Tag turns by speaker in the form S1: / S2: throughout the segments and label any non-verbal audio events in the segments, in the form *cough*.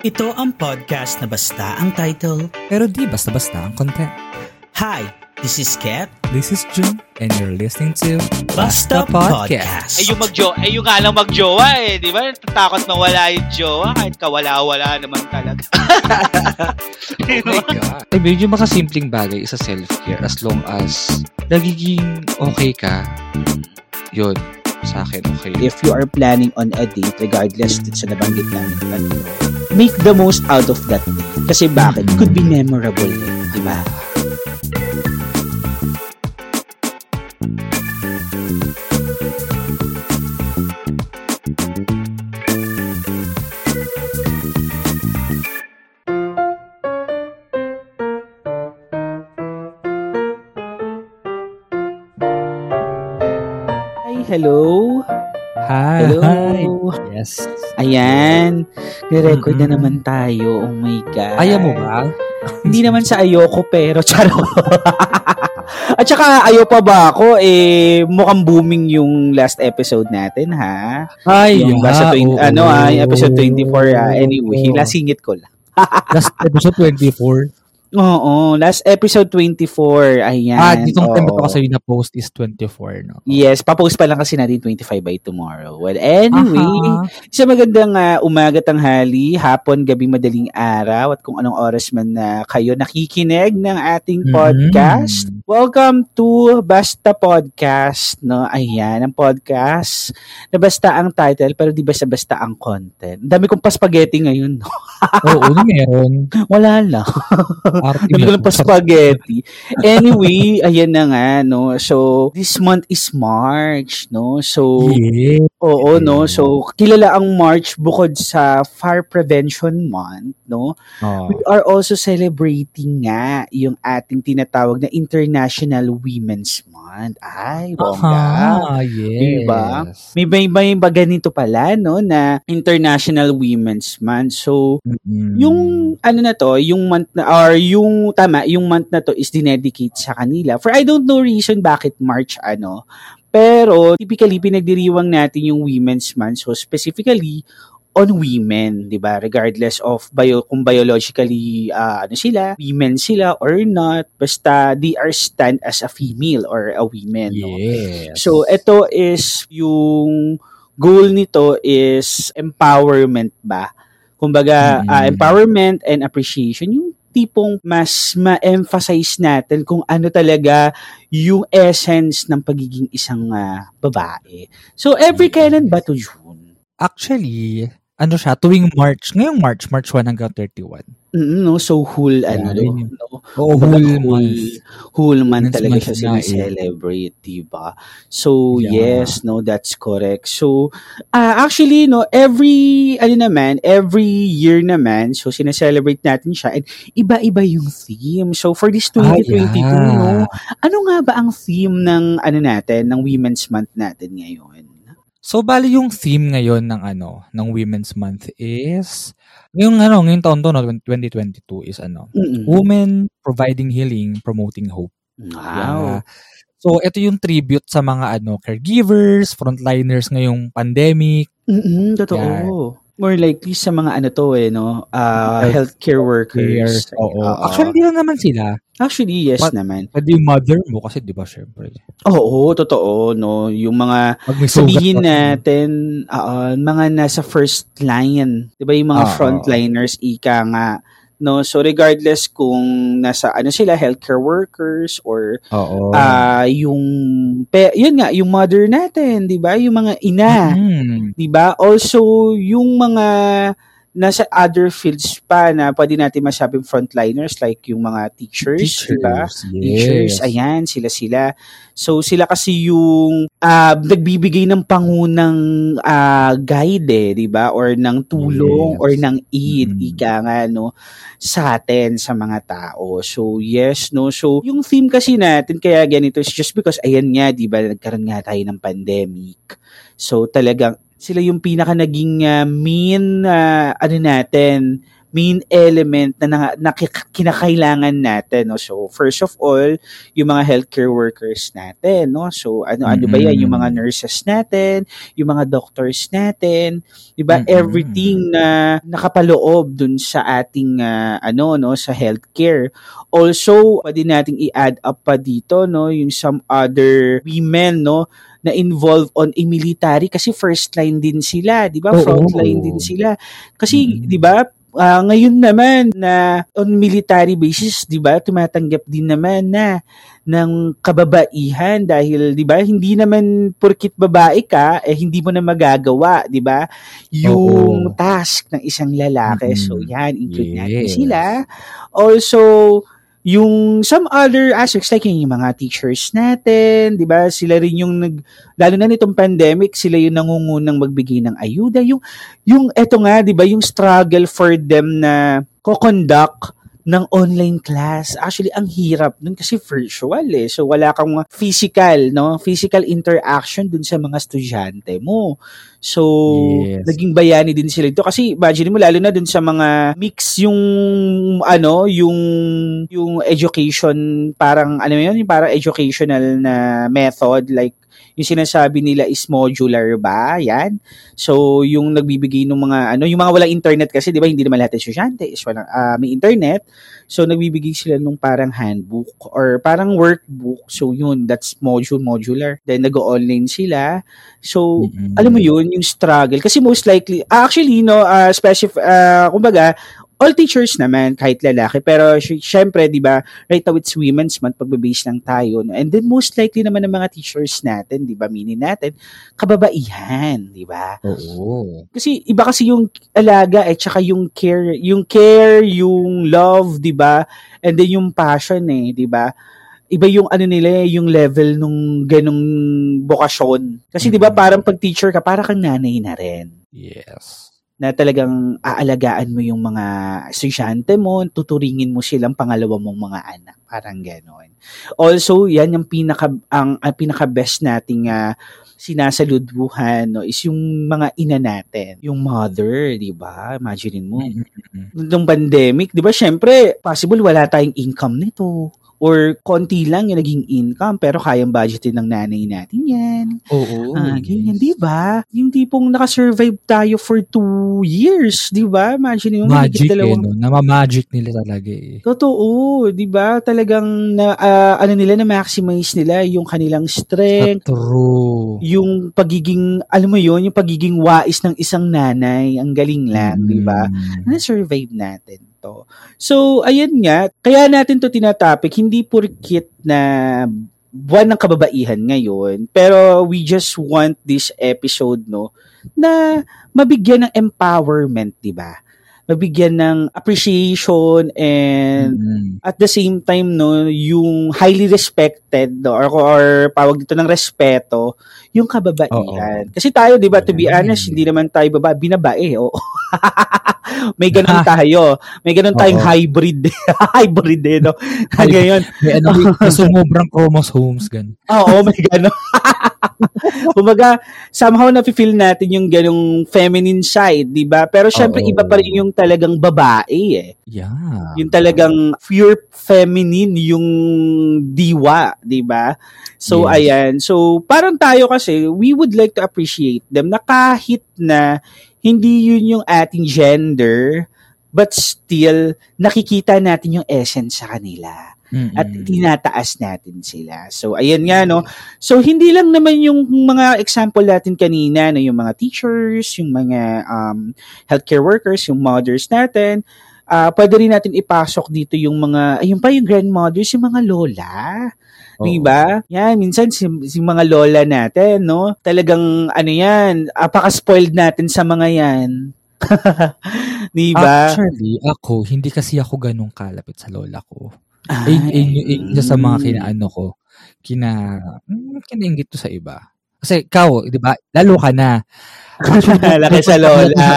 S1: Ito ang podcast na basta ang title.
S2: Pero di basta-basta ang content.
S1: Hi, this is Kat.
S2: This is June, and you're listening to
S1: Basta Podcast.
S3: Eh yung magjo eh yung nga lang magjowa eh, di ba? Takot na wala yung jowa kahit kawala-wala naman talaga. *laughs*
S2: Oh my God. Ay, medyo makasimpleng bagay sa self-care as long as nagiging okay ka, yun, sa akin okay.
S4: if you are planning on a date, regardless dun sa nabanggit namin kanino, make the most out of that date. Kasi bakit? It could be memorable eh, di ba? Hello.
S2: Hi!
S4: Hello.
S2: Hi! Yes.
S4: Ayan. Nirecord na
S2: Mm-mm.
S4: naman tayo. Oh my God.
S2: Kaya mo ba? *laughs*
S4: Hindi naman sa ayoko pero *laughs* charo. At saka ayo pa ba ako eh mukhang booming yung last episode natin ha.
S2: Ay,
S4: yung
S2: nga,
S4: last twen-
S2: oo.
S4: ano ah, episode 24 ah. Anyway, lasingit ko lang. *laughs*
S2: Last episode 24.
S4: Oo, last episode 24. Ayan.
S2: ah, ditong time
S4: oo.
S2: ko kasi na post is 24, no?
S4: Yes, papost pa lang kasi natin 25 by tomorrow. Well, anyway,
S2: Aha.
S4: Sa magandang uh, umaga, tanghali, hapon, gabi, madaling araw, at kung anong oras man na kayo nakikinig ng ating
S2: Mhm.
S4: podcast. Welcome to Basta Podcast, no? Ayan, ang podcast na basta ang title, pero di basta-basta ang content. Ang dami kong pa-spaghetti ngayon, no?
S2: Oo, ano meron? *laughs*
S4: Wala lang. *laughs*
S2: Mo.
S4: lang pa-spaghetti. Anyway, ayan na nga, no? So, this month is March, no? So,
S2: Yeah.
S4: Oo, no? So, kilala ang March bukod sa Fire Prevention Month, no?
S2: Oh.
S4: We are also celebrating nga yung ating tinatawag na International Women's Month. Ay, bongga.
S2: Aha, yes.
S4: Diba? May may may ba ganito pala, no? Na International Women's Month. So,
S2: Mm-mm.
S4: yung ano na to, yung month na, or yung, tama, yung month na to is dinedicate sa kanila. For I don't know reason bakit March, ano, pero typically pinagdiriwang natin yung Women's Month. So specifically on women, 'di ba? Regardless of bio kung biologically ah, ano sila, women sila or not, basta they are stand as a female or a woman, no?
S2: Yes.
S4: So, ito is yung goal nito is empowerment ba? Kumbaga,
S2: Mm.
S4: ah, empowerment and appreciation. Yung tipong mas ma-emphasize natin kung ano talaga yung essence ng pagiging isang ah, babae. So, every kailan ba to June?
S2: Actually, ano siya, tuwing March, ngayong March, March 1 hanggang 31.
S4: Mm, no? So, whole, ano,
S2: Yeah,
S4: no?
S2: yun
S4: no? Kumbaga,
S2: whole
S4: whole,
S2: month.
S4: whole month talaga
S2: month
S4: siya
S2: nga eh.
S4: diba? So,
S2: Yeah.
S4: yes, no, that's correct. So, ah actually, no, every, ano naman, every year naman, so, sineselebrate natin siya, and iba-iba yung theme. So, for this 2022,
S2: Ah,
S4: no, ano nga ba ang theme ng, ano natin, ng Women's Month natin ngayon?
S2: So, bali yung theme ngayon ng ano, ng Women's Month is, yung ano, ngayong taon to, no, 2022 is ano,
S4: Mm-mm.
S2: Women Providing Healing, Promoting Hope.
S4: Wow.
S2: Yeah. So, ito yung tribute sa mga ano, caregivers, frontliners ngayong pandemic.
S4: Mm-mm, totoo. More likely sa mga ano to eh, no?
S2: Health
S4: healthcare workers.
S2: Oo. Actually, hindi lang naman sila.
S4: Actually, yes
S2: But-
S4: naman.
S2: Pwede yung mother mo kasi, di ba, syempre.
S4: Oo, totoo, no? Yung mga, sabihin natin, ah, mga nasa first line. Di ba yung mga
S2: Oo.
S4: frontliners, ika nga. No? So, regardless kung nasa, ano sila, healthcare workers or
S2: Oo.
S4: ah yung, pe, yun nga, yung mother natin, di ba? Yung mga ina.
S2: Mm.
S4: 'di ba? Also, yung mga nasa other fields pa na pwede natin masabing frontliners like yung mga teachers, 'di ba? Teachers,
S2: yes.
S4: ayan, sila sila. So sila kasi yung ah, nagbibigay ng pangunang ah, guide eh, 'di ba? Or ng tulong
S2: Yes.
S4: or ng aid,
S2: Mm.
S4: ika nga no, sa atin sa mga tao. So yes, no. So yung theme kasi natin kaya ganito is just because ayan nga, 'di ba, nagkaroon nga tayo ng pandemic. So talagang sila yung pinaka naging ah, main ah, ano natin main element na, na, na kinakailangan natin. No? So, first of all, yung mga healthcare workers natin. No? So, ano, ano ba yan? Yung mga nurses natin, yung mga doctors natin, di ba?
S2: Mm-mm.
S4: Everything na nakapaloob dun sa ating, uh, ano, no, sa healthcare. Also, pwede nating i-add up pa dito, no, yung some other women, no, na involved on a military kasi first line din sila, 'di ba? Front line din sila. Kasi
S2: Mm.
S4: 'di ba? Ah, ngayon naman na on military basis, 'di ba? Tumatanggap din naman na ng kababaihan dahil 'di ba? Hindi naman porkit babae ka eh hindi mo na magagawa, 'di ba? Yung
S2: Oo.
S4: task ng isang lalaki.
S2: Mm.
S4: So yan, include natin
S2: Yes.
S4: sila. Also, yung some other aspects like yung mga teachers natin, 'di ba? Sila rin yung nag lalo na nitong pandemic, sila yung nangungunang magbigay ng ayuda. Yung yung eto nga, 'di ba, yung struggle for them na ko-conduct ng online class. Actually, ang hirap nun kasi virtual eh. So, wala kang physical, no? Physical interaction dun sa mga estudyante mo. So,
S2: Yes.
S4: naging bayani din sila ito. Kasi, imagine mo, lalo na dun sa mga mix yung, ano, yung, yung education, parang, ano yun, yung parang educational na method, like, yung sinasabi nila is modular ba? Yan. So, yung nagbibigay ng mga, ano, yung mga walang internet kasi, di ba, hindi naman lahat ng estudyante is walang, ah, may internet. So, nagbibigay sila nung parang handbook or parang workbook. So, yun, that's module, modular. Then, nag-online sila. So,
S2: Mm-mm.
S4: alam mo yun, yung struggle. Kasi most likely, ah, actually, no, uh, specific, ah, kumbaga, all teachers naman, kahit lalaki. Pero, sy- syempre, di ba, right now it's Women's Month, pagbe-base lang tayo. No? And then, most likely naman ng mga teachers natin, di ba, meaning natin, kababaihan, di ba?
S2: Oo.
S4: Kasi iba kasi yung alaga eh tsaka yung care, yung care, yung love, 'di ba? And then yung passion eh, 'di ba? Iba yung ano nila, eh, yung level nung ganung bokasyon. Kasi 'di ba
S2: Mhm.
S4: parang pag teacher ka, para kang nanay na rin
S2: Yes.
S4: Na talagang aalagaan mo yung mga estudyante mo, tuturingin mo silang pangalawa mong mga anak. Parang gano'n. Also, yan yung pinaka, ang, ang pinaka-best nating ah, sinasaludbuhan no, is yung mga ina natin. Yung mother, di ba? Imagine mo.
S2: Mm-mm.
S4: Nung pandemic, di ba, syempre, possible wala tayong income nito. Or konti lang yung naging income, pero kayang budgetin ng nanay natin yan.
S2: Oo.
S4: Ah, ganyan,
S2: yes.
S4: di ba? Yung tipong nakasurvive tayo for two years, di ba? Imagine mo,
S2: Magic eh,
S4: dalawang...
S2: no? Nama-magic nila talaga eh.
S4: Totoo, di ba? Talagang na, ah, ano nila na maximize nila yung kanilang strength,
S2: True.
S4: yung pagiging, alam mo yon yung pagiging wais ng isang nanay. Ang galing lang, di ba?
S2: Mm.
S4: na-survive natin to. So, ayan nga, kaya natin to tinatopic, hindi purkit na buwan ng kababaihan ngayon, pero we just want this episode, no, na mabigyan ng empowerment, di ba? Mabigyan ng appreciation and
S2: Mm.
S4: at the same time no yung highly respected no, or or pawag dito ng respeto yung kababaihan kasi tayo 'di ba to be
S2: Yan.
S4: honest hindi naman tayo baba binabae oo *laughs* may ganun *laughs* tayo may ganun tayong
S2: Oo.
S4: hybrid *laughs* hybrid eh no ngayon
S2: May ano, may sumubrang chromosomes, gan.
S4: oo may ganun Kumbaga, somehow na-feel natin yung ganung feminine side, di ba? Pero syempre,
S2: Oo.
S4: iba pa rin yung talagang babae eh.
S2: Yeah.
S4: yung talagang pure feminine yung diwa, 'di ba? So
S2: Yes.
S4: ayan. So parang tayo kasi we would like to appreciate them na kahit na hindi yun yung ating gender but still nakikita natin yung essence sa kanila
S2: Mm-mm.
S4: at tinataas natin sila. So ayan nga no. So hindi lang naman yung mga example natin kanina na yung mga teachers, yung mga um, healthcare workers, yung mothers natin, ah pwede rin natin ipasok dito yung mga, ayun pa yung grandmothers, yung mga lola.
S2: Oo.
S4: Di ba? Yan, minsan si, si mga lola natin, no? Talagang, ano yan, apaka-spoiled natin sa mga yan. *laughs* Di ba?
S2: Actually, ako, hindi kasi ako ganun kalapit sa lola ko.
S4: Ah,
S2: Ay, ay, ay, ay, sa mga
S4: mm.
S2: kinaano ko, kina, hmm, kinaingit to sa iba. Kasi ikaw, di ba, lalo ka na. *laughs*
S4: Laki sa lola.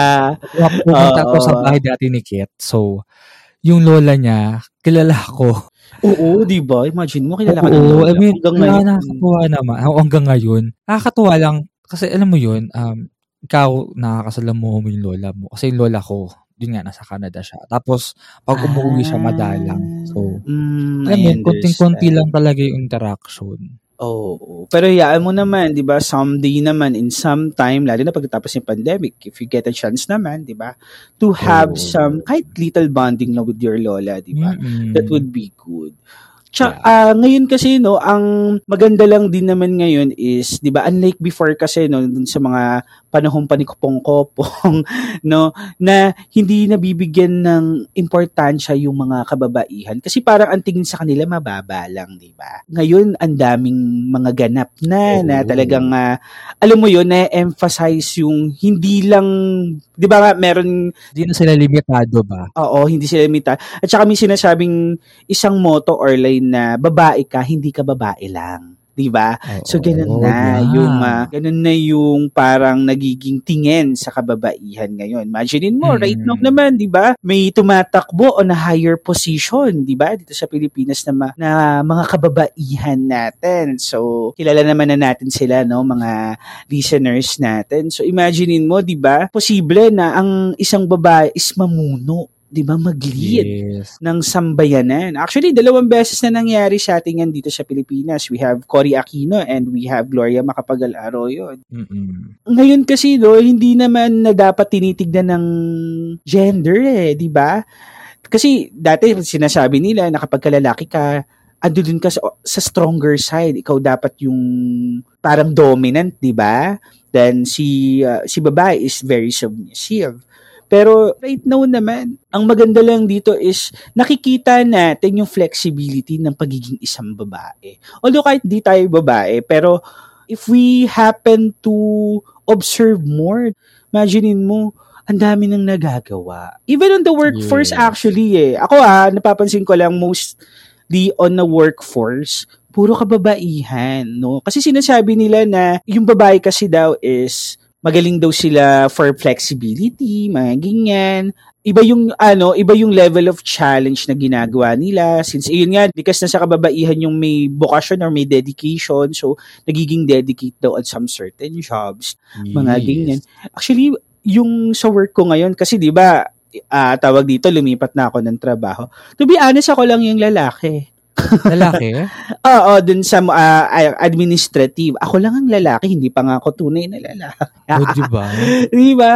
S2: Pumunta
S4: Oo.
S2: sa bahay dati ni Kit. So, yung lola niya, kilala ko.
S4: Oo, di ba? Imagine mo, kilala ka ng
S2: Oo. I mean,
S4: Hanggang ngayon.
S2: nakakatuwa naman. Oo, hanggang ngayon. Nakakatuwa lang, kasi alam mo yun, um, ikaw, nakakasalamuha mo yung lola mo. Kasi yung lola ko, yun nga, nasa Canada siya. Tapos, pag umuwi siya, madalang. So,
S4: Mm,
S2: alam mo, konting-konti lang talaga yung interaction.
S4: Oo. Pero hayaan mo naman, 'di ba? Someday naman in some time, lalo na pagkatapos ng pandemic, if you get a chance naman, 'di ba? To have
S2: Oo.
S4: some kahit little bonding lang with your lola, 'di ba?
S2: Mm-mm.
S4: That would be good. Tsaka, ah, ngayon kasi, no, ang maganda lang din naman ngayon is, di ba, unlike before kasi, no, dun sa mga panahong panikupong-kopong, *laughs* no, na hindi nabibigyan ng importansya yung mga kababaihan. Kasi parang ang tingin sa kanila mababa lang, di ba? Ngayon, ang daming mga ganap na, na
S2: Oo.
S4: talagang, ah, alam mo yun, na-emphasize yung hindi lang, di ba meron
S2: Hindi na sila limitado ba?
S4: Oo, hindi sila limita. At saka may sinasabing isang motto or line na babae ka, hindi ka babae lang. 'Di ba? So ganun na
S2: yeah.
S4: yung ah, ganun na yung parang nagiging tingin sa kababaihan ngayon. Imaginein mo right
S2: Mm.
S4: now naman, 'di ba? May tumatakbo on a higher position, 'di ba? Dito sa Pilipinas na, ma- na mga kababaihan natin. So kilala naman na natin sila, no, mga listeners natin. So imaginein mo, 'di ba? Posible na ang isang babae is mamuno, 'di ba? Mag-lead
S2: Yes.
S4: ng sambayanan. Actually, dalawang beses na nangyari sa atin yan dito sa Pilipinas. We have Cory Aquino and we have Gloria Macapagal Arroyo.
S2: Mm-mm.
S4: Ngayon kasi, no, hindi naman na dapat tinitignan ng gender eh, di ba? Kasi dati sinasabi nila na kapag kalalaki ka, ando dun ka sa, sa stronger side. Ikaw dapat yung parang dominant, di ba? Then si uh, si babae is very submissive. Pero right now naman, ang maganda lang dito is nakikita natin yung flexibility ng pagiging isang babae. Although kahit di tayo babae, pero if we happen to observe more, imaginein mo, ang dami nang nagagawa. Even on the workforce
S2: Yes.
S4: actually eh. Ako ah, napapansin ko lang mostly on the workforce, puro kababaihan, no? Kasi sinasabi nila na yung babae kasi daw is magaling daw sila for flexibility, mga ganyan. Iba yung ano, iba yung level of challenge na ginagawa nila since yun nga because nasa kababaihan yung may vocation or may dedication so nagiging dedicate daw on some certain jobs mga
S2: Yes.
S4: ganyan. Actually, yung sa work ko ngayon, kasi di ba, ah, tawag dito, lumipat na ako ng trabaho. To be honest, ako lang yung lalaki.
S2: Lalaki? *laughs*
S4: Oo, dun sa ah, administrative. Ako lang ang lalaki, hindi pa nga ako tunay na lalaki.
S2: o, di ba? *laughs*
S4: di ba?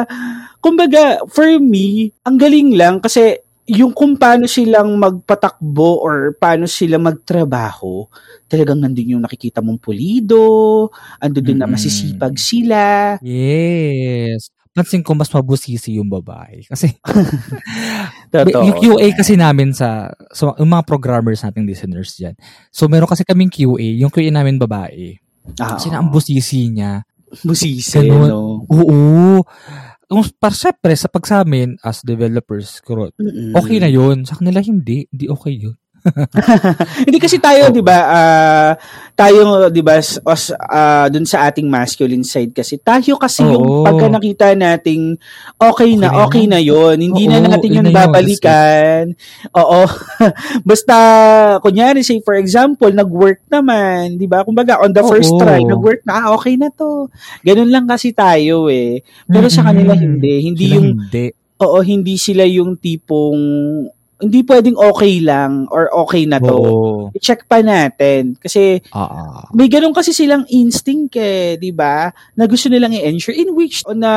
S4: Kumbaga, for me, ang galing lang kasi yung kung paano silang magpatakbo or paano sila magtrabaho, talagang nandun yung nakikita mong pulido, ando dun na
S2: Mm.
S4: masisipag sila,
S2: Yes. Pansin ko mas mabusisi yung babae. Kasi *laughs*
S4: Totoo.
S2: yung QA kasi namin sa, so, yung mga programmers nating listeners dyan. So meron kasi kaming QA, yung QA namin babae.
S4: Ah,
S2: Kasi na ang busisi niya.
S4: busisi,
S2: Ganun.
S4: no?
S2: Oo. Kung para syempre, sa pag sa amin, as developers, okay na yun. Sa kanila, hindi. Hindi okay yun. *laughs*
S4: Hindi kasi tayo, 'di ba? ah, tayo 'di ba os, ah, dun sa ating masculine side kasi tayo kasi yung
S2: Oo.
S4: pagka nakita nating okay na,
S2: Okay
S4: okay
S2: na
S4: na 'yon. Hindi na
S2: Oo,
S4: natin
S2: yun na
S4: babalikan. Oo. *laughs* Basta kunyari say for example, nag-work naman, 'di ba? Kumbaga on the first
S2: Oo.
S4: try, nag-work na, ah, okay na 'to. Ganun lang kasi tayo eh. Pero sa kanila hindi. Hindi
S2: Sila
S4: yung
S2: Hindi.
S4: Oo, hindi sila yung tipong hindi pwedeng okay lang or okay na to.
S2: Oo.
S4: I-check pa natin kasi
S2: ah.
S4: may ganun kasi silang instinct eh, 'di ba? Na gusto nilang i-ensure in which on na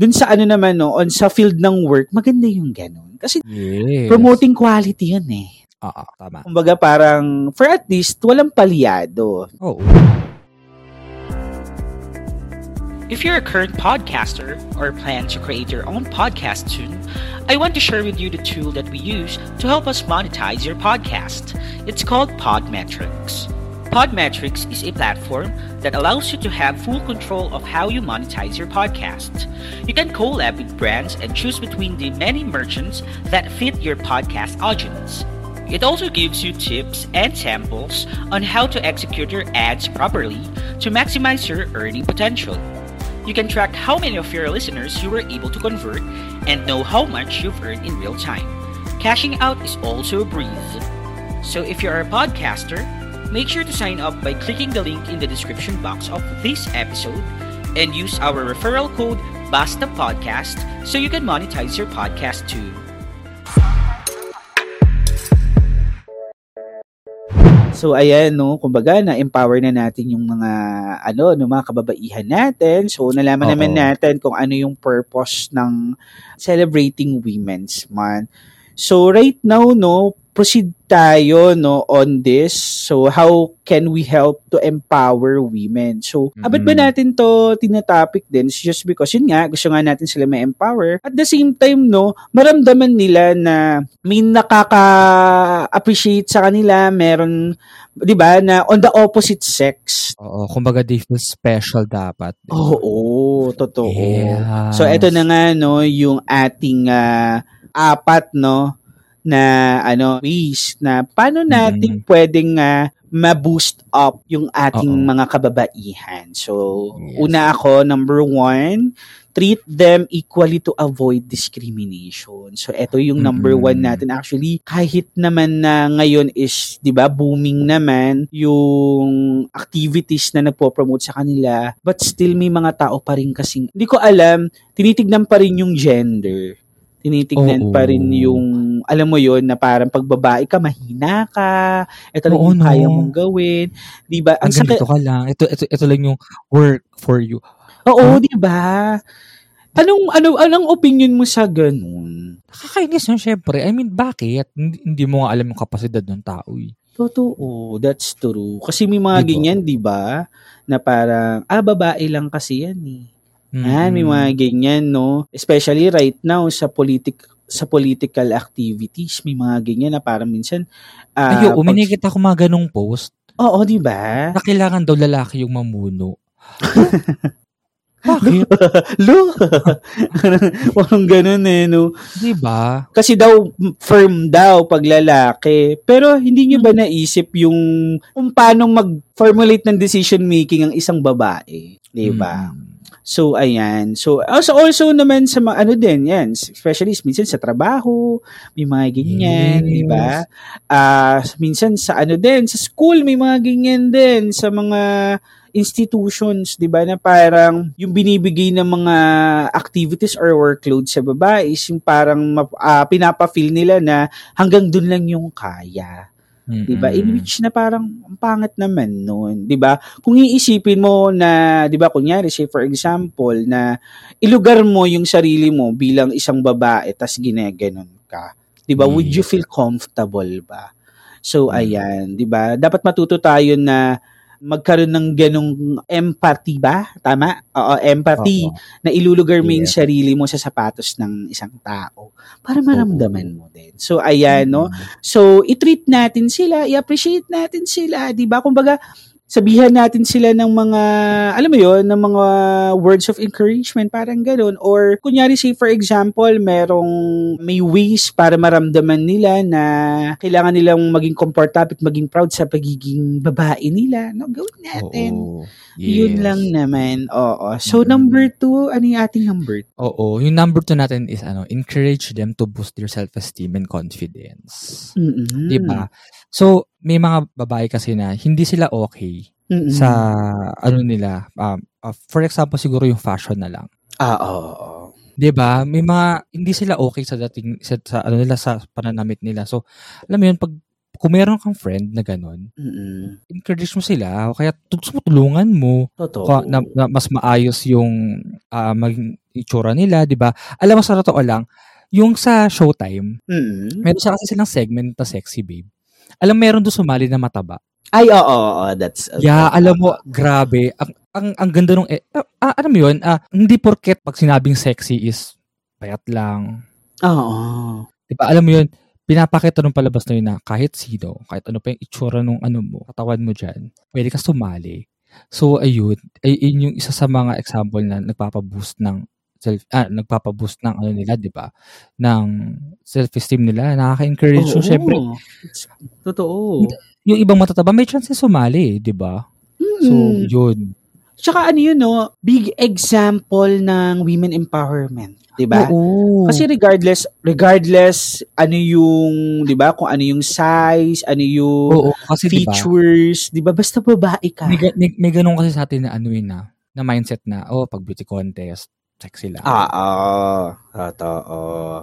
S4: dun sa ano naman no, on sa field ng work, maganda yung ganun. Kasi
S2: Yes.
S4: promoting quality 'yan eh.
S2: Ah, ah, tama.
S4: Kumbaga parang for at least walang palyado.
S2: Oo.
S1: If you're a current podcaster or plan to create your own podcast soon, I want to share with you the tool that we use to help us monetize your podcast. It's called Podmetrics. Podmetrics is a platform that allows you to have full control of how you monetize your podcast. You can collab with brands and choose between the many merchants that fit your podcast audience. It also gives you tips and samples on how to execute your ads properly to maximize your earning potential. You can track how many of your listeners you were able to convert and know how much you've earned in real time. Cashing out is also a breeze. So if you're a podcaster, make sure to sign up by clicking the link in the description box of this episode and use our referral code Basta Podcast so you can monetize your podcast too.
S4: So ayan no, kumbaga na empower na natin yung mga ano, no mga kababaihan natin. So nalaman
S2: Oo.
S4: naman natin kung ano yung purpose ng celebrating Women's Month. So right now no, proceed tayo no on this. So how can we help to empower women? So
S2: Mhm.
S4: abat ba natin to tinatopic din It's just because yun nga gusto nga natin sila ma-empower. At the same time no, maramdaman nila na may nakaka-appreciate sa kanila, meron 'di ba na on the opposite sex.
S2: Oo, kumbaga they feel special dapat. ba?
S4: Oo, totoo.
S2: Yes.
S4: So eto na nga no yung ating ah, apat no na ano ways na paano natin pwedeng ah, ma-boost up yung ating
S2: Oo.
S4: mga kababaihan. So
S2: Yes.
S4: una ako number one, treat them equally to avoid discrimination. So eto yung number
S2: Mm.
S4: one natin actually kahit naman na ngayon is 'di ba booming naman yung activities na nagpo-promote sa kanila but still may mga tao pa rin kasing hindi ko alam tinitignan pa rin yung gender tinitignan
S2: Oo.
S4: pa rin yung alam mo yon na parang pag babae ka mahina ka ito lang
S2: Oo,
S4: yung
S2: no.
S4: kaya mong gawin 'di ba ang sakit
S2: ganito ka lang. Ito, ito, ito lang yung work for you.
S4: Oo, 'di ba? Anong ano anong opinion mo sa ganun?
S2: Nakakainis yun, syempre. I mean, bakit? Hindi, hindi mo nga alam yung kapasidad ng tao eh.
S4: Totoo, that's true. Kasi may mga
S2: Diba?
S4: ganyan, 'di ba? Na parang ah babae lang kasi yan eh. Ah, may
S2: Mm.
S4: mga ganyan, no? Especially right now sa politic sa political activities, may mga ganyan na parang minsan ah,
S2: Ayo,
S4: pag-
S2: uminikita ko mga ganong post
S4: Oo, 'di ba?
S2: na kailangan daw lalaki yung mamuno. *laughs* Bakit? *laughs*
S4: Lo. *laughs* Parang ganun eh, no?
S2: Di ba?
S4: Kasi daw, firm daw pag lalaki. Pero hindi nyo ba naisip yung kung paano mag-formulate ng decision making ang isang babae? Di ba?
S2: Mm.
S4: So, ayan. So, also, also naman sa mga, ano din, yan, especially minsan sa trabaho, may mga ganyan,
S2: Yes.
S4: di ba? Ah, minsan sa ano din, sa school, may mga ganyan din, sa mga institutions, di ba, na parang yung binibigay ng mga activities or workload sa babae is yung parang ah, pinapa-feel nila na hanggang dun lang yung kaya.
S2: Mm-mm.
S4: 'di ba? In which na parang ang pangit naman noon, 'di ba? Kung iisipin mo na 'di ba kunyari say for example na ilugar mo yung sarili mo bilang isang babae tas ginaganon ka, 'di ba? Would you feel comfortable ba? So
S2: Mm.
S4: ayan, 'di ba? Dapat matuto tayo na magkaroon ng ganong empathy ba? Tama? Oo, empathy
S2: Oo.
S4: na ilulugar mo yung
S2: Yes.
S4: sarili mo sa sapatos ng isang tao para maramdaman mo din. So ayan, no?
S2: Mm.
S4: So, i-treat natin sila, i-appreciate natin sila, 'di ba? Kumbaga, sabihan natin sila ng mga alam mo 'yon, ng mga words of encouragement, parang ganoon or kunyari say for example, merong may ways para maramdaman nila na kailangan nilang maging comfortable at maging proud sa pagiging babae nila. No, gawin natin.
S2: Oo.
S4: Yun
S2: Yes.
S4: lang naman. Oo. So,
S2: Mm.
S4: number two, ano yung ating number two?
S2: Oo. Yung number two natin is ano, encourage them to boost their self-esteem and confidence.
S4: Mm-mm.
S2: Di ba? So, may mga babae kasi na hindi sila okay
S4: Mm-mm.
S2: sa ano nila. Um, uh, for example, siguro yung fashion na lang.
S4: Ah, oo. oo.
S2: 'Di ba? May mga hindi sila okay sa dating sa, sa ano nila sa pananamit nila. So, alam mo yun pag kung meron kang friend na ganun,
S4: Mm-mm.
S2: encourage mo sila o kaya tu- tulungan mo
S4: Totoo.
S2: ka- na, na mas maayos yung ah, maging itsura nila, 'di ba? Alam mo sa totoo lang, yung sa Showtime,
S4: Mm-mm.
S2: meron siya kasi silang segment na sexy babe. Alam meron doon sumali na mataba.
S4: Ay, oo, oo, that's...
S2: Yeah, alam mo, grabe. Ang ang, ang ganda nung eh, ah, ah, alam mo 'yun, ah, hindi porket pag sinabing sexy is payat lang.
S4: Oo.
S2: 'Di ba? Alam mo 'yun, pinapakita nung palabas na yun na kahit sino, kahit ano pa yung itsura nung ano mo, katawan mo dyan, pwede ka sumali. So, ayun, ay, yun yung isa sa mga example na nagpapa-boost ng self, ah, nagpapa-boost ng ano nila, di ba? Ng self-esteem nila, nakaka-encourage. So,
S4: Oo.
S2: syempre,
S4: Totoo.
S2: yung ibang matataba, may chance sumali, di ba? So,
S4: Mm.
S2: yun.
S4: Tsaka ano yun, no? Big example ng women empowerment. 'di ba? Kasi regardless, regardless ano yung, 'di ba, kung ano yung size, ano yung
S2: Oo, kasi
S4: features, 'di ba? Basta babae ka.
S2: May, may, may ganun kasi sa atin na ano yun na, na mindset na, oh, pag beauty contest, sexy lang.
S4: Ah, oo. Totoo.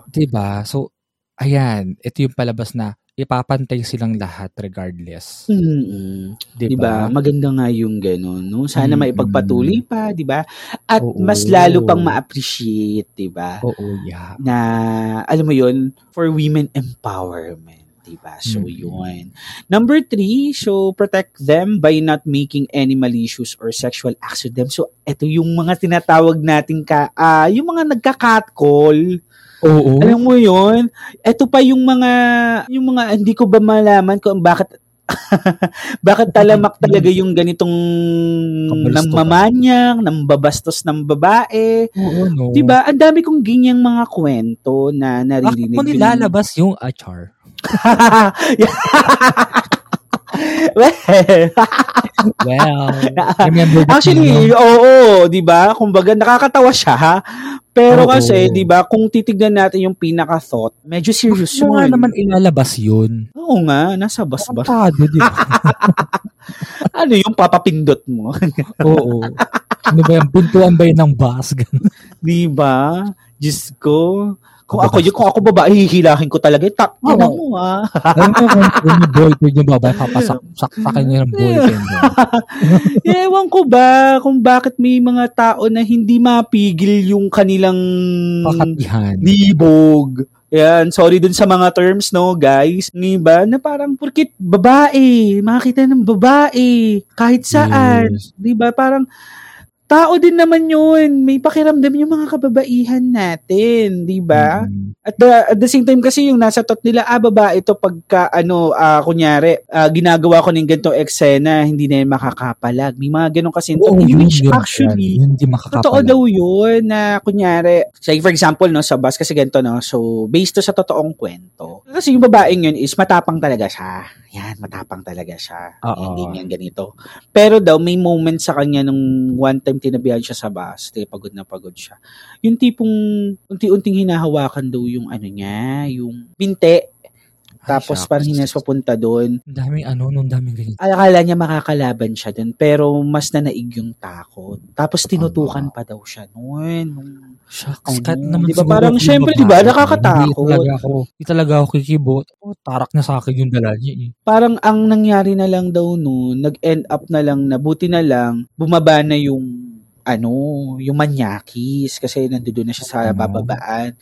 S2: Diba? So, ayan, ito yung palabas na ipapantay silang lahat regardless.
S4: Mm-mm.
S2: Diba?
S4: Diba? Maganda nga yung gano'n, no? Sana
S2: Mm-mm.
S4: maipagpatuloy pa, diba? At
S2: Oo.
S4: mas lalo pang ma-appreciate, diba?
S2: Oo, yeah.
S4: Na, alam mo yun, for women empowerment. Diba? So,
S2: Mm.
S4: yun. Number three, so protect them by not making any malicious or sexual acts with them. So, ito yung mga tinatawag natin ka, ah, yung mga nagka-catcall.
S2: Oo.
S4: Alam mo yun? Ito pa yung mga, yung mga, hindi ko ba malaman kung bakit, *laughs* bakit talamak talaga yung ganitong namamanyang, nambabastos ng babae.
S2: Oo, no.
S4: Diba? Ang dami kong ganyang mga kwento na
S2: Bakit
S4: naririnig.
S2: mo nilalabas yung achar?
S4: Well, *laughs*
S2: Well,
S4: Actually, oo, 'di ba? Kumbaga nakakatawa siya. Pero
S2: Oo.
S4: kasi, 'di ba, kung titignan natin yung pinaka thought, medyo serious yun.
S2: naman ilalabas yun?
S4: Oo nga, nasa bus ba?
S2: Kapado, di ba? *laughs*
S4: ano yung papapindot mo? *laughs*
S2: Oo. Ano ba yan? Pintuan ba yun ng bus?
S4: 'Di ba? Diyos ko. Kung ako, yung, kung ako babae, hihilahin ko talaga. Tak, ina mo ah.
S2: Alam mo kung kung yung boyfriend yung babae, papasaksakan niya ng boyfriend. *laughs*
S4: Ewan ko ba kung bakit may mga tao na hindi mapigil yung kanilang
S2: Pakatihan.
S4: libog. Yan, sorry dun sa mga terms, no, guys. Diba? Na parang, porkit babae, makakita ng babae, kahit saan.
S2: Yes.
S4: Diba? Parang, tao din naman yun. May pakiramdam yung mga kababaihan natin. Diba?
S2: Mm.
S4: At the, at the same time kasi yung nasa thought nila, ah, babae ito pagka, ano, ah, kunyari, ah, ginagawa ko ng ganito eksena, hindi na yun makakapalag. May mga ganun kasi.
S2: Oo,
S4: in
S2: yun,
S4: which
S2: yun,
S4: actually,
S2: yan. Hindi makakapalag.
S4: Totoo daw yun na kunyari, say for example no, sa bus kasi ganito no, so based to sa totoong kwento. Kasi yung babaeng yun is matapang talaga siya. Yan, matapang talaga siya.
S2: Oo.
S4: Yan, ganyan, ganito. Pero daw, may moment sa kanya nung one time tinabihan siya sa bus, di, pagod na pagod siya. Yung tipong unti-unting hinahawakan daw yung ano niya, yung binte. Tapos
S2: shucks.
S4: parang hinas papunta doon.
S2: Ang daming ano, nung daming ganyan.
S4: Akala niya makakalaban siya doon, pero mas nanaig yung takot. Tapos tinutukan pa daw siya noon. Nung
S2: Shucks,
S4: Ano,
S2: kahit naman
S4: di ba
S2: siguro
S4: parang syempre, di ba,
S2: Hindi
S4: nakakatakot.
S2: talaga ako, hindi talaga ako kikibot. Oh, tarak na sa akin yung dala niya eh.
S4: parang ang nangyari na lang daw noon, nag-end up na lang na buti na lang bumaba na yung ano, yung manyakis kasi nandoon na siya sa bababaan.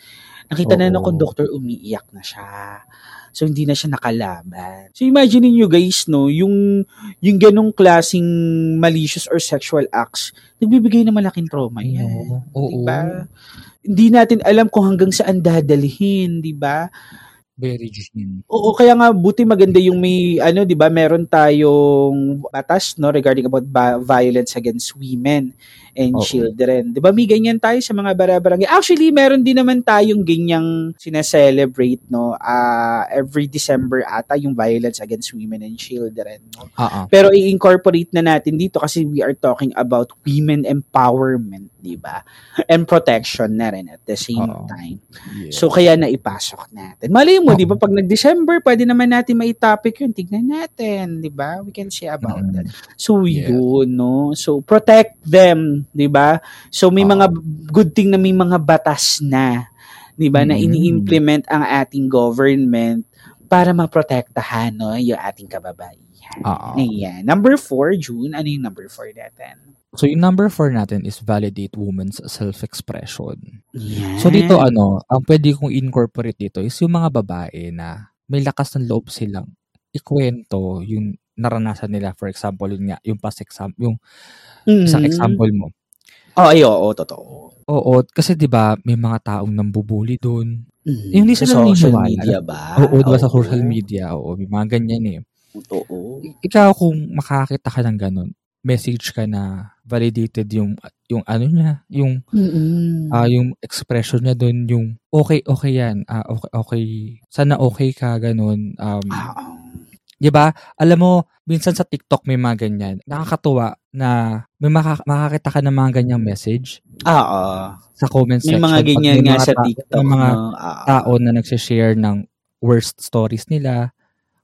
S4: Nakita na ng
S2: Oo.
S4: conductor umiiyak na siya. So hindi na siya nakalaban. So imagine niyo guys no, yung yung ganong klasing malicious or sexual acts, nagbibigay ng malaking trauma yan.
S2: Oo. Oo.
S4: Diba? Hindi natin alam kung hanggang saan dadalhin, di ba?
S2: Very gin.
S4: Oo, kaya nga buti maganda yung may ano, 'di ba? Meron tayong batas no regarding about ba- violence against women and
S2: Oo.
S4: children. 'Di ba? May ganyan tayo sa mga barabarangay. Actually, meron din naman tayong ganyang sineselebrate no ah every December ata yung violence against women and children. No?
S2: Ah.
S4: Pero i-incorporate na natin dito kasi we are talking about women empowerment, 'di ba? And protection na rin at the same
S2: Oo.
S4: time.
S2: Yeah.
S4: So, kaya naipasok natin. Mali mo,
S2: Oo.
S4: di ba, pag nag-December, pwede naman natin mai-topic yun. Tignan natin, di ba? We can see about
S2: Mm.
S4: that. So,
S2: Yeah.
S4: yun, no? So, protect them, di ba? So, may
S2: Oo.
S4: mga good thing na may mga batas na, di ba, na
S2: Mm.
S4: ini-implement ang ating government para maprotektahan, no, yung ating kababaihan.
S2: Oo.
S4: Ayan. Number four, June, ano yung number four natin?
S2: So, yung number four natin is validate women's self-expression.
S4: Yan.
S2: So, dito ano, ang pwede kong incorporate dito is yung mga babae na may lakas ng loob silang ikwento yung naranasan nila. For example, yun nga, yung past example, yung isang
S4: Mhm.
S2: example mo.
S4: Oh, ay, oo, totoo.
S2: Oo, kasi 'di ba may mga taong nambubuli doon.
S4: Mhm.
S2: Hindi
S4: sa
S2: sila
S4: social media ba?
S2: Oo, 'di ba sa social media, oo, may mga ganyan eh.
S4: Totoo.
S2: Ikaw kung makakita ka ng ganun, message ka na validated yung yung ano niya, yung
S4: Mm-mm.
S2: ah yung expression niya doon, yung okay okay yan. Ah okay okay. Sana okay ka ganun. Um
S4: Ah,
S2: 'di ba? Alam mo, minsan sa TikTok may mga ganyan. Nakakatuwa na may maka- makakita ka ng mga ganyang message
S4: Oo.
S2: sa comment
S4: May
S2: section.
S4: mga
S2: Pag
S4: ganyan
S2: may
S4: nga
S2: mga
S4: sa TikTok.
S2: May mga
S4: no?
S2: Tao na nagsishare ng worst stories nila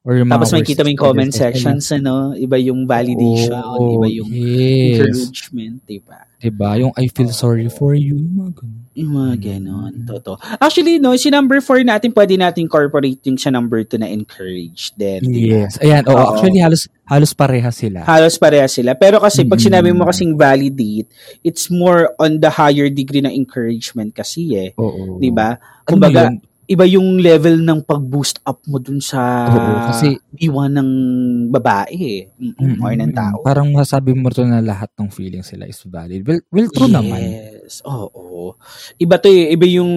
S2: Or yung
S4: Tapos
S2: mga
S4: may kita mo yung comment sections, ano? Iba yung validation,
S2: Oo,
S4: iba yung
S2: yes.
S4: encouragement, diba?
S2: Diba? Yung I feel sorry for you. Yung mga ganun.
S4: Yung mga ganon. Totoo. Actually, no, si number 4 natin, pwede natin incorporate yung sa number 2 na encourage din. diba?
S2: Yes. Ayan. Oo,
S4: Oo.
S2: actually, halos, halos pareha sila.
S4: Halos pareha sila. Pero kasi pag
S2: Mm.
S4: sinabi mo kasing validate, it's more on the higher degree ng encouragement kasi eh.
S2: Oo.
S4: 'Di ba?
S2: Ano
S4: Kumbaga,
S2: yun?
S4: Iba yung level ng pag-boost up mo dun sa
S2: Oo, kasi-
S4: diwa ng babae eh. Mm-mm. or ng tao.
S2: Parang masabi mo to na lahat ng feelings sila is valid. Well, well true naman.
S4: Yes. Oo. Iba to eh. Iba yung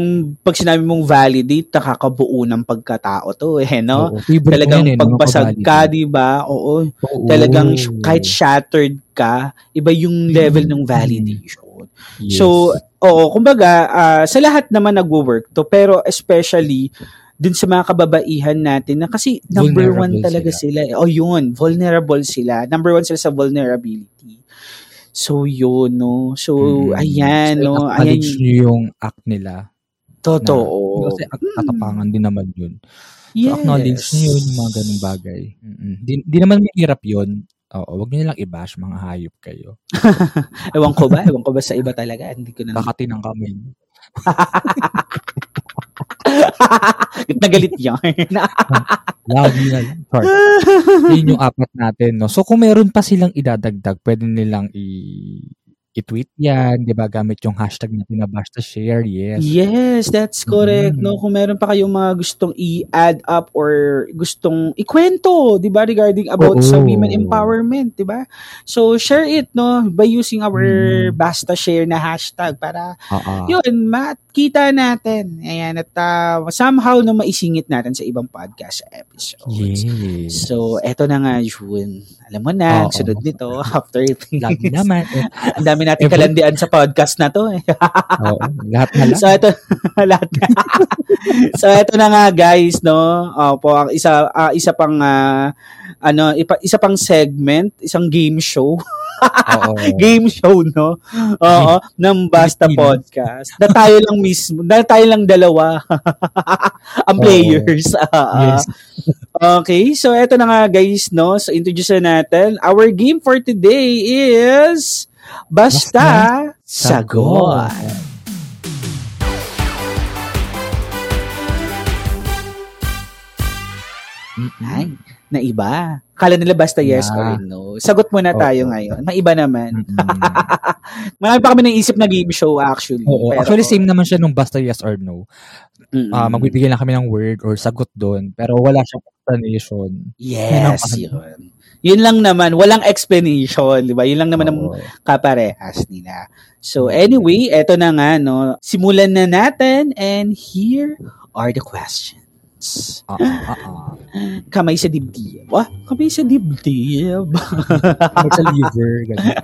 S4: pag sinabi mong validate, nakakabuo ng pagkatao to eh, no?
S2: Oo,
S4: Talagang
S2: yun eh,
S4: pagbasag ka, di ba? Oo.
S2: Oo.
S4: Talagang kahit shattered ka, iba yung level ng validation.
S2: Yes.
S4: So, oo, kumbaga, ah, sa lahat naman nagwo-work to, pero especially dun sa mga kababaihan natin na kasi number one
S2: Vulnerable
S4: talaga sila. eh. Oh, yun, vulnerable sila. Number one sila sa vulnerability. So, yun, no? So,
S2: Mm.
S4: ayan,
S2: So,
S4: no? Ayan,
S2: nyo yung act nila.
S4: totoo.
S2: Kasi at katapangan din naman yun.
S4: Yes.
S2: So, acknowledge nyo yun, yung mga ganung bagay. Mm-mm. Di, di naman mahirap yun. Oo, wag nyo nilang i-bash, mga hayop kayo. *laughs*
S4: Ewan ko ba? Ewan ko ba sa iba talaga? Hindi ko na.
S2: Kakati ng kamay.
S4: Nagalit yan.
S2: Lagi na lang. *laughs* Yun yung apat natin, no? So, kung meron pa silang idadagdag, pwede nilang i- i-tweet yan, di ba? Gamit yung hashtag natin na basta share, yes.
S4: Yes, that's correct.
S2: Mm.
S4: No, kung meron pa kayong mga gustong i-add up or gustong ikwento, 'di ba, regarding about sa
S2: Oo.
S4: women empowerment, 'di ba? So share it no by using our
S2: Mm.
S4: basta share na hashtag para
S2: Oo.
S4: yun makita natin. Ayan at uh, somehow na maisingit natin sa ibang podcast episodes.
S2: Yes.
S4: So, eto na nga, June. Alam mo na,
S2: Oo.
S4: sunod nito, *laughs* after this.
S2: Lagi naman.
S4: Ang dami natin
S2: Every-
S4: kalandian sa podcast na to. Eh. *laughs*
S2: Oo, lahat na lang.
S4: So ito *laughs* lahat na. *laughs* so ito na nga guys no. Opo, ang isa ah, isa pang ah, ano, ipa, isa pang segment, isang game show. Game show no. Oo, ng Basta. Podcast. Na tayo lang mismo, na tayo lang dalawa. ang players. Ah.
S2: Yes.
S4: Okay, so ito na nga guys no. So introduce na natin. Our game for today is Basta, Sagot. Ay, na iba. Kala nila basta yes
S2: Yeah.
S4: or no. Sagot muna tayo ngayon. Maiba naman.
S2: Mm-mm. *laughs*
S4: Marami pa kami naisip na game show actually.
S2: Oo,
S4: Pero-
S2: actually same naman siya nung basta yes or no.
S4: Mm-mm.
S2: Ah, magbibigay lang kami ng word or sagot doon, pero wala siyang explanation.
S4: Yes, yun. Yun lang naman. Walang explanation, di ba? Yun lang naman ang kaparehas nila. So anyway, eto na nga, no. Simulan na natin and here are the questions.
S2: Ah, ah, ah, ah.
S4: Kamay sa dibdib. Wah, kamay sa dibdib.
S2: May sa liver, ganun.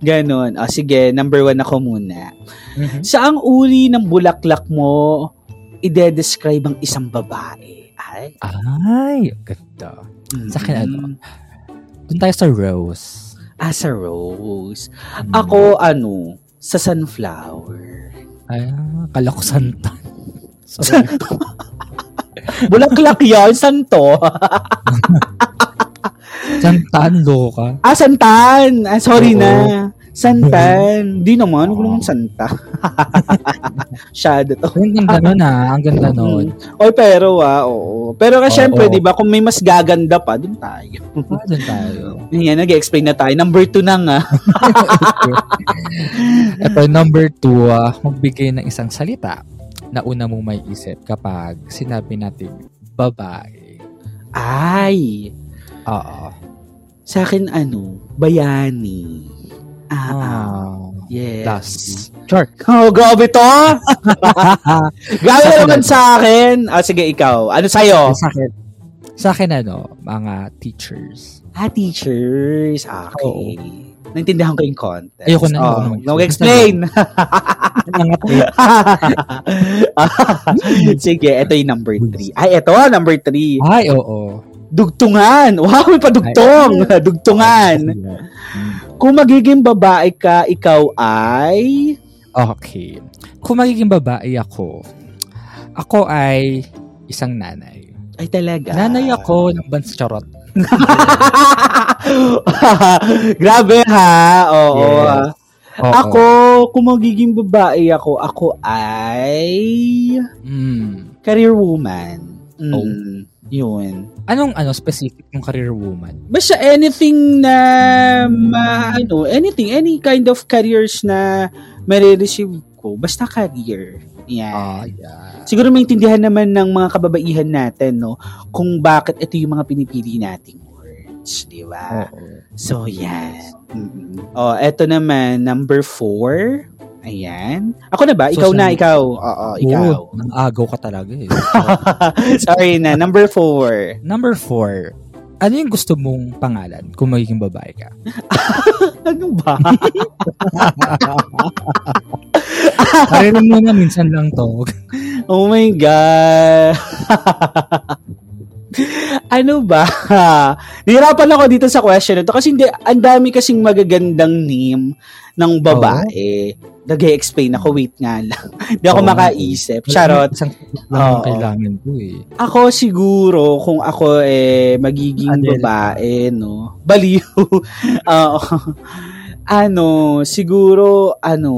S2: *laughs*
S4: Ganon. O sige, number one ako muna.
S2: Mhm.
S4: Saang uri ng bulaklak mo ide-describe ang isang babae? Ay.
S2: Ay, ganda. Sa akin, ano?
S4: mm,
S2: Doon tayo sa rose.
S4: Ah, sa rose.
S2: Mm.
S4: Ako, ano, sa sunflower.
S2: Ay, ah, kala ko santan. *laughs*
S4: Bulaklak yan, santo. *laughs*
S2: santan, loka.
S4: ah, santan. Ah, sorry
S2: Oo.
S4: na. Santan. Di naman, huwag naman santa. *laughs* Shadow to.
S2: Ang ganda *laughs* nun ah, ang ganda nun.
S4: Oy, pero ah, oo. Pero kasi
S2: Oo.
S4: syempre, di ba, kung may mas gaganda pa, dun tayo.
S2: Ah, doon tayo. *laughs*
S4: Yan, nag-explain na tayo. Number two na nga.
S2: Ito, number two, ah, magbigay ng isang salita na una mong may isip kapag sinabi natin babae.
S4: Ay,
S2: Oo.
S4: sa akin ano, bayani. Ah, ah.
S2: Ah.
S4: yes.
S2: Dusty. Char.
S4: Oh, grabe to! *laughs* grabe na naman sa akin. Ah, sige, ikaw. Ano sa'yo?
S2: Sa akin, sa akin ano, mga teachers.
S4: Ah, teachers. Ah, Okay. Naintindihan ko yung context.
S2: Ayoko na,
S4: Oh.
S2: Nangat *laughs* eh. *laughs*
S4: Sige, ito yung number three. Ay, ito, number three.
S2: Ay, oo.
S4: Dugtungan. Wow, may padugtong. Dugtungan. Kung magiging babae ka, ikaw ay...
S2: Okay. Kung magiging babae ako, ako ay isang nanay.
S4: Ay, talaga.
S2: Nanay ako ng Bans Charot. *laughs*
S4: Grabe ha. Oo.
S2: Yes. Oo.
S4: Ako, kung magiging babae ako, ako ay
S2: Mm.
S4: career woman. Mm,
S2: Oh.
S4: Yun.
S2: Anong ano specific ng career woman?
S4: Basta anything na ma, ano, anything, any kind of careers na marireceive ko, basta career. Yan.
S2: Ah, yeah.
S4: Siguro maintindihan naman ng mga kababaihan natin, no, kung bakit ito yung mga pinipili nating words, di ba?
S2: Oo.
S4: So, yan. Mm-mm. Oh, eto naman, number four. Ayan. Ako na ba? Ikaw
S2: So,
S4: na, ikaw. Oo, ikaw.
S2: Oo, nang agaw ka talaga eh. *laughs*
S4: Sorry na. Number four.
S2: Number four, ano yung gusto mong pangalan kung magiging babae ka? *laughs*
S4: Ano ba? *laughs*
S2: Parinig mo na minsan lang to.
S4: oh my God. ano ba? Nahirapan ako dito sa question na to kasi hindi, ang dami kasing magagandang name ng babae. Nag-explain ako, wait nga lang. *laughs* Hindi ako
S2: Oo.
S4: makaisip. Charot.
S2: Isang lang ang
S4: Oo.
S2: kailangan ko eh.
S4: Ako siguro, kung ako eh, magiging
S2: Adele.
S4: babae, no? Baliw. *laughs* Oo. ano, siguro, ano,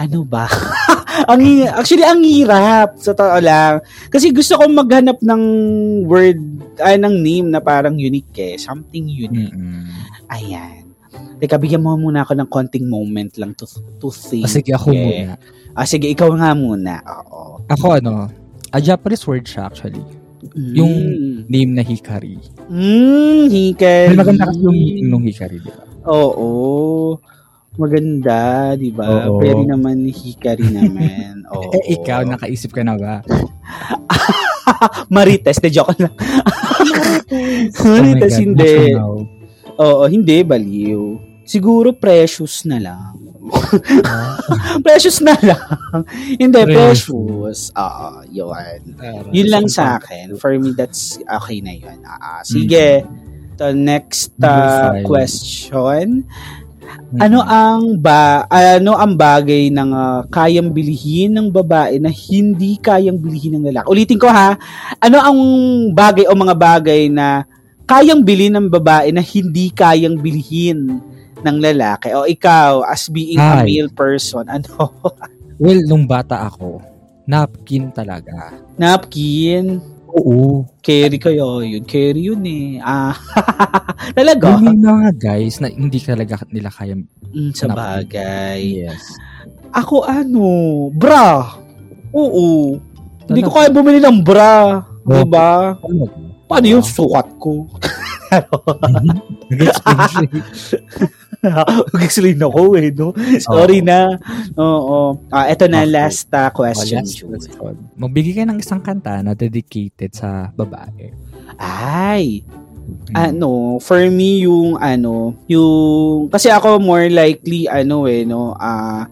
S4: ano ba? *laughs* ang actually ang hirap sa totoo lang kasi gusto kong maghanap ng word ay ng name na parang unique eh something unique
S2: Mm-mm.
S4: ayan Teka, bigyan mo muna ako ng konting moment lang to, to think.
S2: Ah, sige, ako
S4: Eh,
S2: muna.
S4: Ah, sige, ikaw nga muna. Oo.
S2: Ako ano, a Japanese word siya actually. Yung name na Hikari.
S4: Mm, hikari.
S2: May maganda kasi yung meaning ng Hikari, di ba?
S4: Oo. Maganda, di ba?
S2: Oo.
S4: Pwede naman hikari naman. *laughs* Oo.
S2: Eh, ikaw, nakaisip ka na ba? *laughs*
S4: Marites, de joke lang. *laughs*
S2: Oh my
S4: Marites,
S2: God,
S4: hindi. Oo, hindi, baliw. Siguro precious na lang. *laughs* Precious na lang. hindi,
S2: Precious.
S4: Oo, yun.
S2: tara.
S4: Yun lang sa akin. For me, that's okay na yun. Ah. sige. The next uh, question.
S2: Mm.
S4: Ano ang ba ano ang bagay ng ah, kayang bilihin ng babae na hindi kayang bilihin ng lalaki? Ulitin ko ha. Ano ang bagay o mga bagay na kayang bilhin ng babae na hindi kayang bilhin ng lalaki? O ikaw as being a
S2: Ay.
S4: male person, *laughs* ano?
S2: Well, nung bata ako, napkin talaga.
S4: Napkin?
S2: Oo.
S4: Carry kayo yun. Carry yun eh. Ah, *laughs* talaga?
S2: Yung mga guys na hindi talaga nila kaya.
S4: Mm, sa bagay.
S2: Yes.
S4: Ako ano, bra. Oo. Hindi ko
S2: Talaga?
S4: kaya bumili ng bra. Di ba?
S2: Ano?
S4: Paano yung sukat ko? *laughs*
S2: Nag-explain
S4: ako eh, no? Sorry na. Oo. Ah, ito na,
S2: Okay.
S4: last uh, question.
S2: Last
S4: Jude.
S2: question. Magbigay ka ng isang kanta na dedicated sa babae.
S4: Ay,
S2: Mm.
S4: ano, for me yung ano, yung kasi ako more likely ano eh no, ah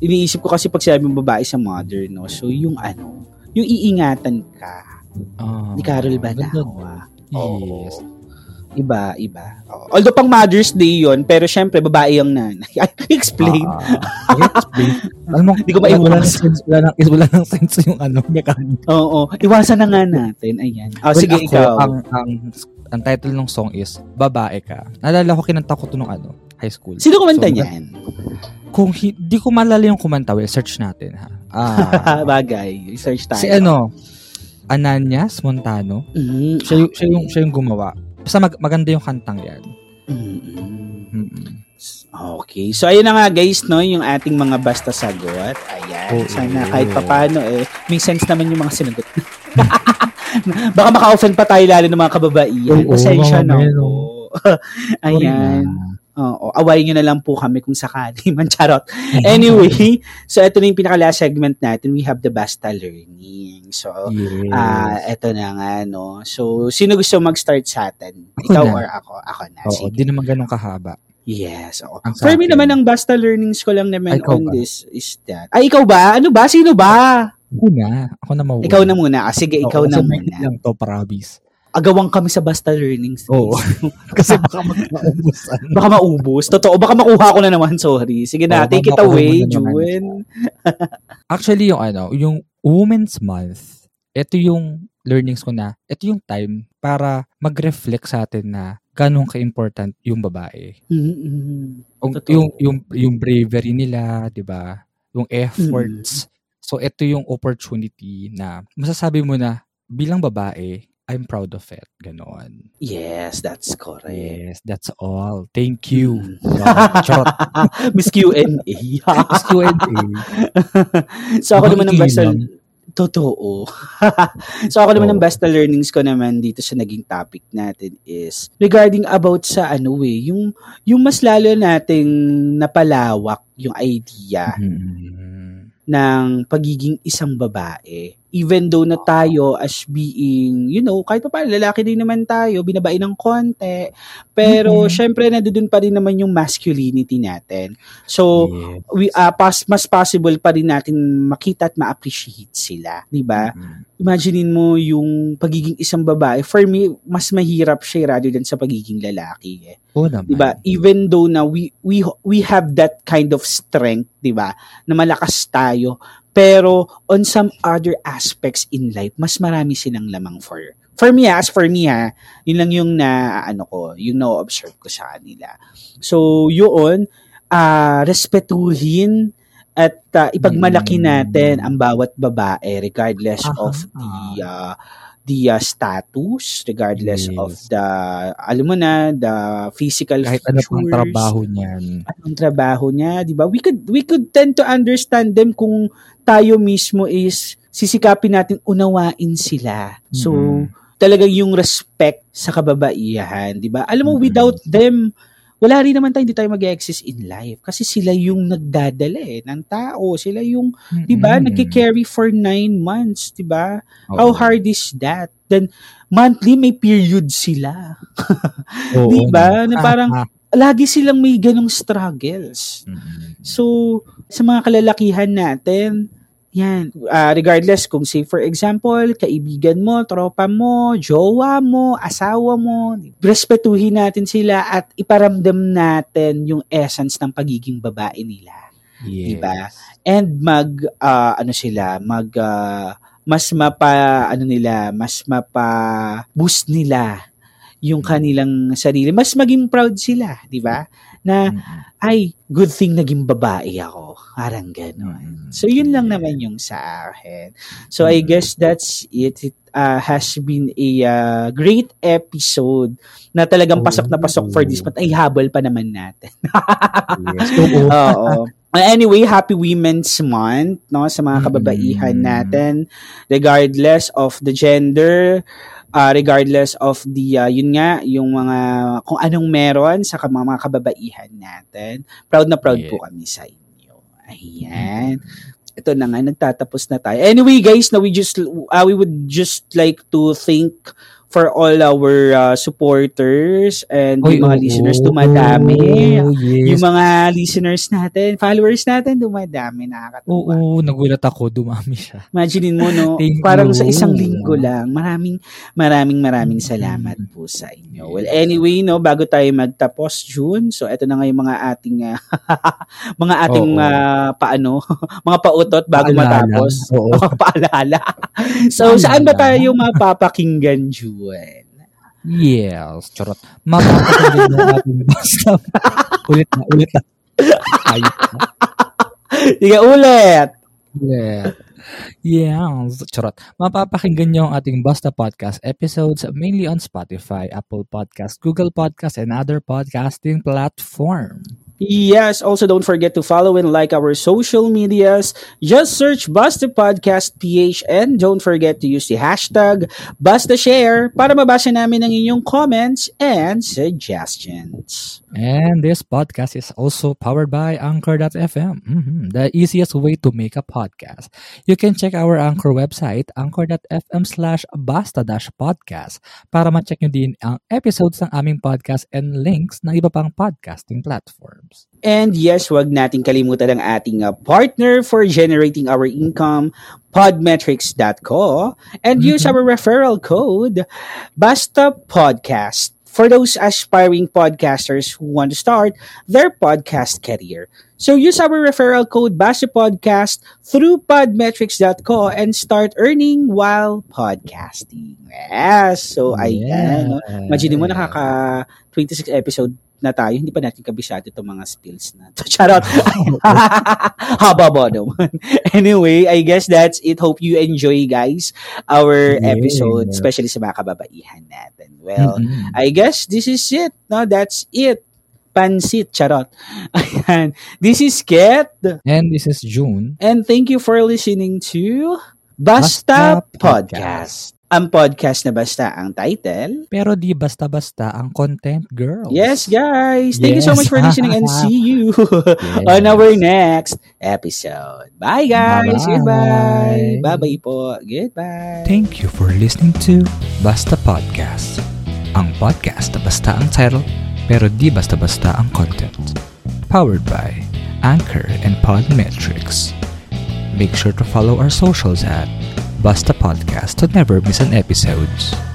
S4: iniisip ko kasi pag sinabing babae sa mother no. So yung ano, yung iingatan ka.
S2: Ah,
S4: Ni Carol Banawa.
S2: Yes.
S4: Iba, iba. Oo. Although pang Mother's Day yon pero syempre babae yung nanay. *laughs* Ay, explain.
S2: Ah, explain. *laughs* Alam mo,
S4: Hindi ko maiwasan.
S2: ng sense, wala, ng, wala ng sense yung ano, mechanic.
S4: Oo. Iwasan na nga natin. Ayan. Ah,
S2: Well,
S4: sige,
S2: ako,
S4: ikaw.
S2: Ang, ang, ang title ng song is Babae Ka. Naalala ko kinanta ko to nung ano, high school.
S4: Sino kumanta
S2: So,
S4: niyan?
S2: Kung hindi ko malala yung kumanta, well, search natin ha. Ah, *laughs*
S4: Bagay. Research tayo.
S2: si ano, Ananias Montano.
S4: Mm,
S2: Siya, yung, siya, yung, siya yung gumawa. Basta mag, maganda yung kantang yan.
S4: mm, mm.
S2: Mm-mm.
S4: Okay. So, ayun na nga guys, no, yung ating mga basta sagot. Ayan.
S2: Oo.
S4: Sana kahit papano, eh, may sense naman yung mga sinagot. *laughs* Baka maka-offend pa tayo lalo ng mga kababaihan.
S2: Oo,
S4: Pasensya
S2: men,
S4: po.
S2: Sorry *laughs*
S4: Ayan. Oo. Awayin nyo na lang po kami kung sakali *laughs* man. Charot. Anyway, so ito na yung pinaka-last segment natin. We have the basta learning. So,
S2: Yes.
S4: ah, ito na nga, no. So, sino gusto mag-start sa atin?
S2: Ako
S4: Ikaw
S2: na.
S4: or ako? Ako na.
S2: Oo,
S4: Sige.
S2: di naman ganun kahaba.
S4: Yes. Oo.
S2: Ang
S4: For me naman, ang basta learnings ko lang naman
S2: Ay, ikaw
S4: on
S2: ba?
S4: this is that. Ay, ikaw ba? Ano ba? Sino ba?
S2: Ako na. Ako na mauuna.
S4: Ikaw na muna. Ah, sige, ikaw
S2: Oo,
S4: na muna.
S2: lang to, promise.
S4: Agawang kami sa basta learnings.
S2: Oo. *laughs* kasi baka magkaubusan.
S4: Baka maubos. Totoo. Baka makuha ko na naman. Sorry. Sige na.
S2: Oo,
S4: take it away, June. *laughs*
S2: Actually, yung ano, yung Women's Month, ito yung learnings ko na ito yung time para mag-reflect sa atin na ganun ka-important yung babae.
S4: Mm-mm.
S2: Yung, yung, yung, yung bravery nila, di ba? Yung efforts. So, ito yung opportunity na masasabi mo na bilang babae, I'm proud of it. Ganon.
S4: Yes, that's correct.
S2: Yes, that's all. Thank you.
S4: Mm.
S2: Charot. *laughs*
S4: Miss Q&A.
S2: Mas Q&A.
S4: so ako naman ang
S2: yun?
S4: totoo. *laughs* so ako naman
S2: Oo.
S4: ang basta learnings ko naman dito sa naging topic natin is regarding about sa ano eh, yung yung mas lalo nating napalawak yung idea
S2: Mhm.
S4: ng pagiging isang babae. Even though na tayo as being, you know, kahit pa paano, lalaki din naman tayo, binabain ng konti. Pero,
S2: Mhm.
S4: syempre, nandoon pa rin naman yung masculinity natin. So,
S2: Yes.
S4: we uh, pas, mas possible pa rin natin makita at ma-appreciate sila, 'di ba?
S2: Mhm.
S4: Imaginein mo yung pagiging isang babae. For me, mas mahirap siya rather than sa pagiging lalaki. Eh.
S2: Oo naman.
S4: 'Di ba? Even though na we we we have that kind of strength, 'di ba? Na malakas tayo, pero on some other aspects in life, mas marami silang lamang for For me, ah, as for me ha, yun lang yung na, ano ko, yung na-observe ko sa kanila. So, yun, ah respetuhin at ah, ipagmalaki
S2: Mm.
S4: natin ang bawat babae regardless
S2: Aha.
S4: of the uh, the uh, status, regardless
S2: Yes.
S4: of the, alam mo na, the physical
S2: Kahit ano pang
S4: features,
S2: trabaho niyan.
S4: anong trabaho niya, 'di ba? We could we could tend to understand them kung tayo mismo is sisikapin natin unawain sila. So,
S2: Mhm.
S4: talagang yung respect sa kababaihan, 'di ba? Alam mo
S2: Mhm.
S4: without them wala rin naman tayo, hindi tayo mag-exist in life. Kasi sila yung nagdadala eh, ng tao. Sila yung, di ba,
S2: Mhm.
S4: nagki-carry for nine months, di ba?
S2: Oo.
S4: How hard is that? Then, monthly may period sila. *laughs* Di ba? Na parang, *laughs* lagi silang may ganong struggles.
S2: Mhm.
S4: So, sa mga kalalakihan natin, yan, ah, regardless kung say for example, kaibigan mo, tropa mo, jowa mo, asawa mo, respetuhin natin sila at iparamdam natin yung essence ng pagiging babae nila.
S2: Yes.
S4: Diba? And mag, ah, ano sila, mag, ah, mas mapa, ano nila, mas mapa boost nila yung kanilang sarili. Mas maging proud sila, di ba? Na,
S2: Mhm.
S4: ay, good thing naging babae ako. Parang gano'n.
S2: Mhm.
S4: So, yun lang
S2: Yeah.
S4: naman yung sa akin. So, I
S2: Mhm.
S4: guess that's it. It uh, has been a uh, great episode na talagang pasok na pasok for this month. Ay, habol pa naman natin.
S2: Yes. Oo. *laughs*
S4: Oo. Anyway, happy Women's Month no sa mga kababaihan natin regardless of the gender, uh, regardless of the uh, yun nga yung mga kung anong meron sa mga, kababaihan natin. Proud na proud
S2: Yeah.
S4: po kami sa inyo. Ayan. Ito na nga nagtatapos na tayo. Anyway, guys, na we just uh, we would just like to thank for all our uh, supporters and
S2: Oy,
S4: yung mga
S2: oo.
S4: listeners dumadami.
S2: Yes.
S4: Yung mga listeners natin, followers natin, dumadami, nakakatuwa.
S2: Oo, nagulat ako. Dumami siya.
S4: Imaginein mo, no? *laughs*
S2: Thank
S4: Parang
S2: you.
S4: sa isang linggo lang. Maraming, maraming, maraming
S2: Mm.
S4: salamat po sa inyo. Well, anyway, no, bago tayo magtapos June, so eto na nga yung mga ating, ah, *laughs* mga ating,
S2: Oo.
S4: ah, paano, *laughs* mga pautot bago
S2: Paalala.
S4: matapos.
S2: Oo.
S4: Mga paalala. so, saan ba
S2: Paalala.
S4: tayo mapapakinggan, June?
S2: Yes. Charot. Ating basta. ulit na, ulit na. Ayos na.
S4: Sige, ulit!
S2: Yeah. Yes. Charot. Mapapakinggan nyo ang ating Basta Podcast episodes mainly on Spotify, Apple Podcast, Google Podcast, and other podcasting platform.
S4: Yes, also don't forget to follow and like our social medias. Just search Basta Podcast PH and don't forget to use the hashtag Basta Share para mabasa namin ang inyong comments and suggestions.
S2: And this podcast is also powered by Anchor.fm, Mhm, the easiest way to make a podcast. You can check our Anchor website, anchor.fm slash basta-podcast para ma-check nyo din ang episodes ng aming podcast and links ng iba pang podcasting platforms.
S4: And yes, wag nating kalimutan ang ating uh, partner for generating our income, podmetrics.co, and use
S2: Mhm.
S4: our referral code, Basta Podcast for those aspiring podcasters who want to start their podcast career. So use our referral code BASAPODCAST through podmetrics.co and start earning while podcasting. Yes. So, ayan. no? Imagine mo, nakaka 26 episode na tayo, hindi pa natin kabisado itong mga spills na. to. *laughs* Shout out. *laughs* Haba ba naman? *laughs* anyway, I guess that's it. Hope you enjoy, guys, our
S2: Yeah.
S4: episode, especially sa mga kababaihan natin. Well,
S2: Mm-mm.
S4: I guess this is it. No, that's it. Pansit, charot. Ayan. This is Ket.
S2: And this is June.
S4: And thank you for listening to Basta,
S2: Basta
S4: Podcast. Ang podcast na basta ang title.
S2: Pero di basta-basta ang content, girls.
S4: Yes, guys. Thank you so
S2: Yes.
S4: much for listening and see you *laughs* on our next episode. Bye, guys.
S2: Bye-bye.
S4: Goodbye. Bye-bye po. Goodbye.
S2: Thank you for listening to Basta Podcast. Ang podcast na basta ang title, pero di basta-basta ang content. Powered by Anchor and Podmetrics. Make sure to follow our socials at Basta Podcast to never miss an episode.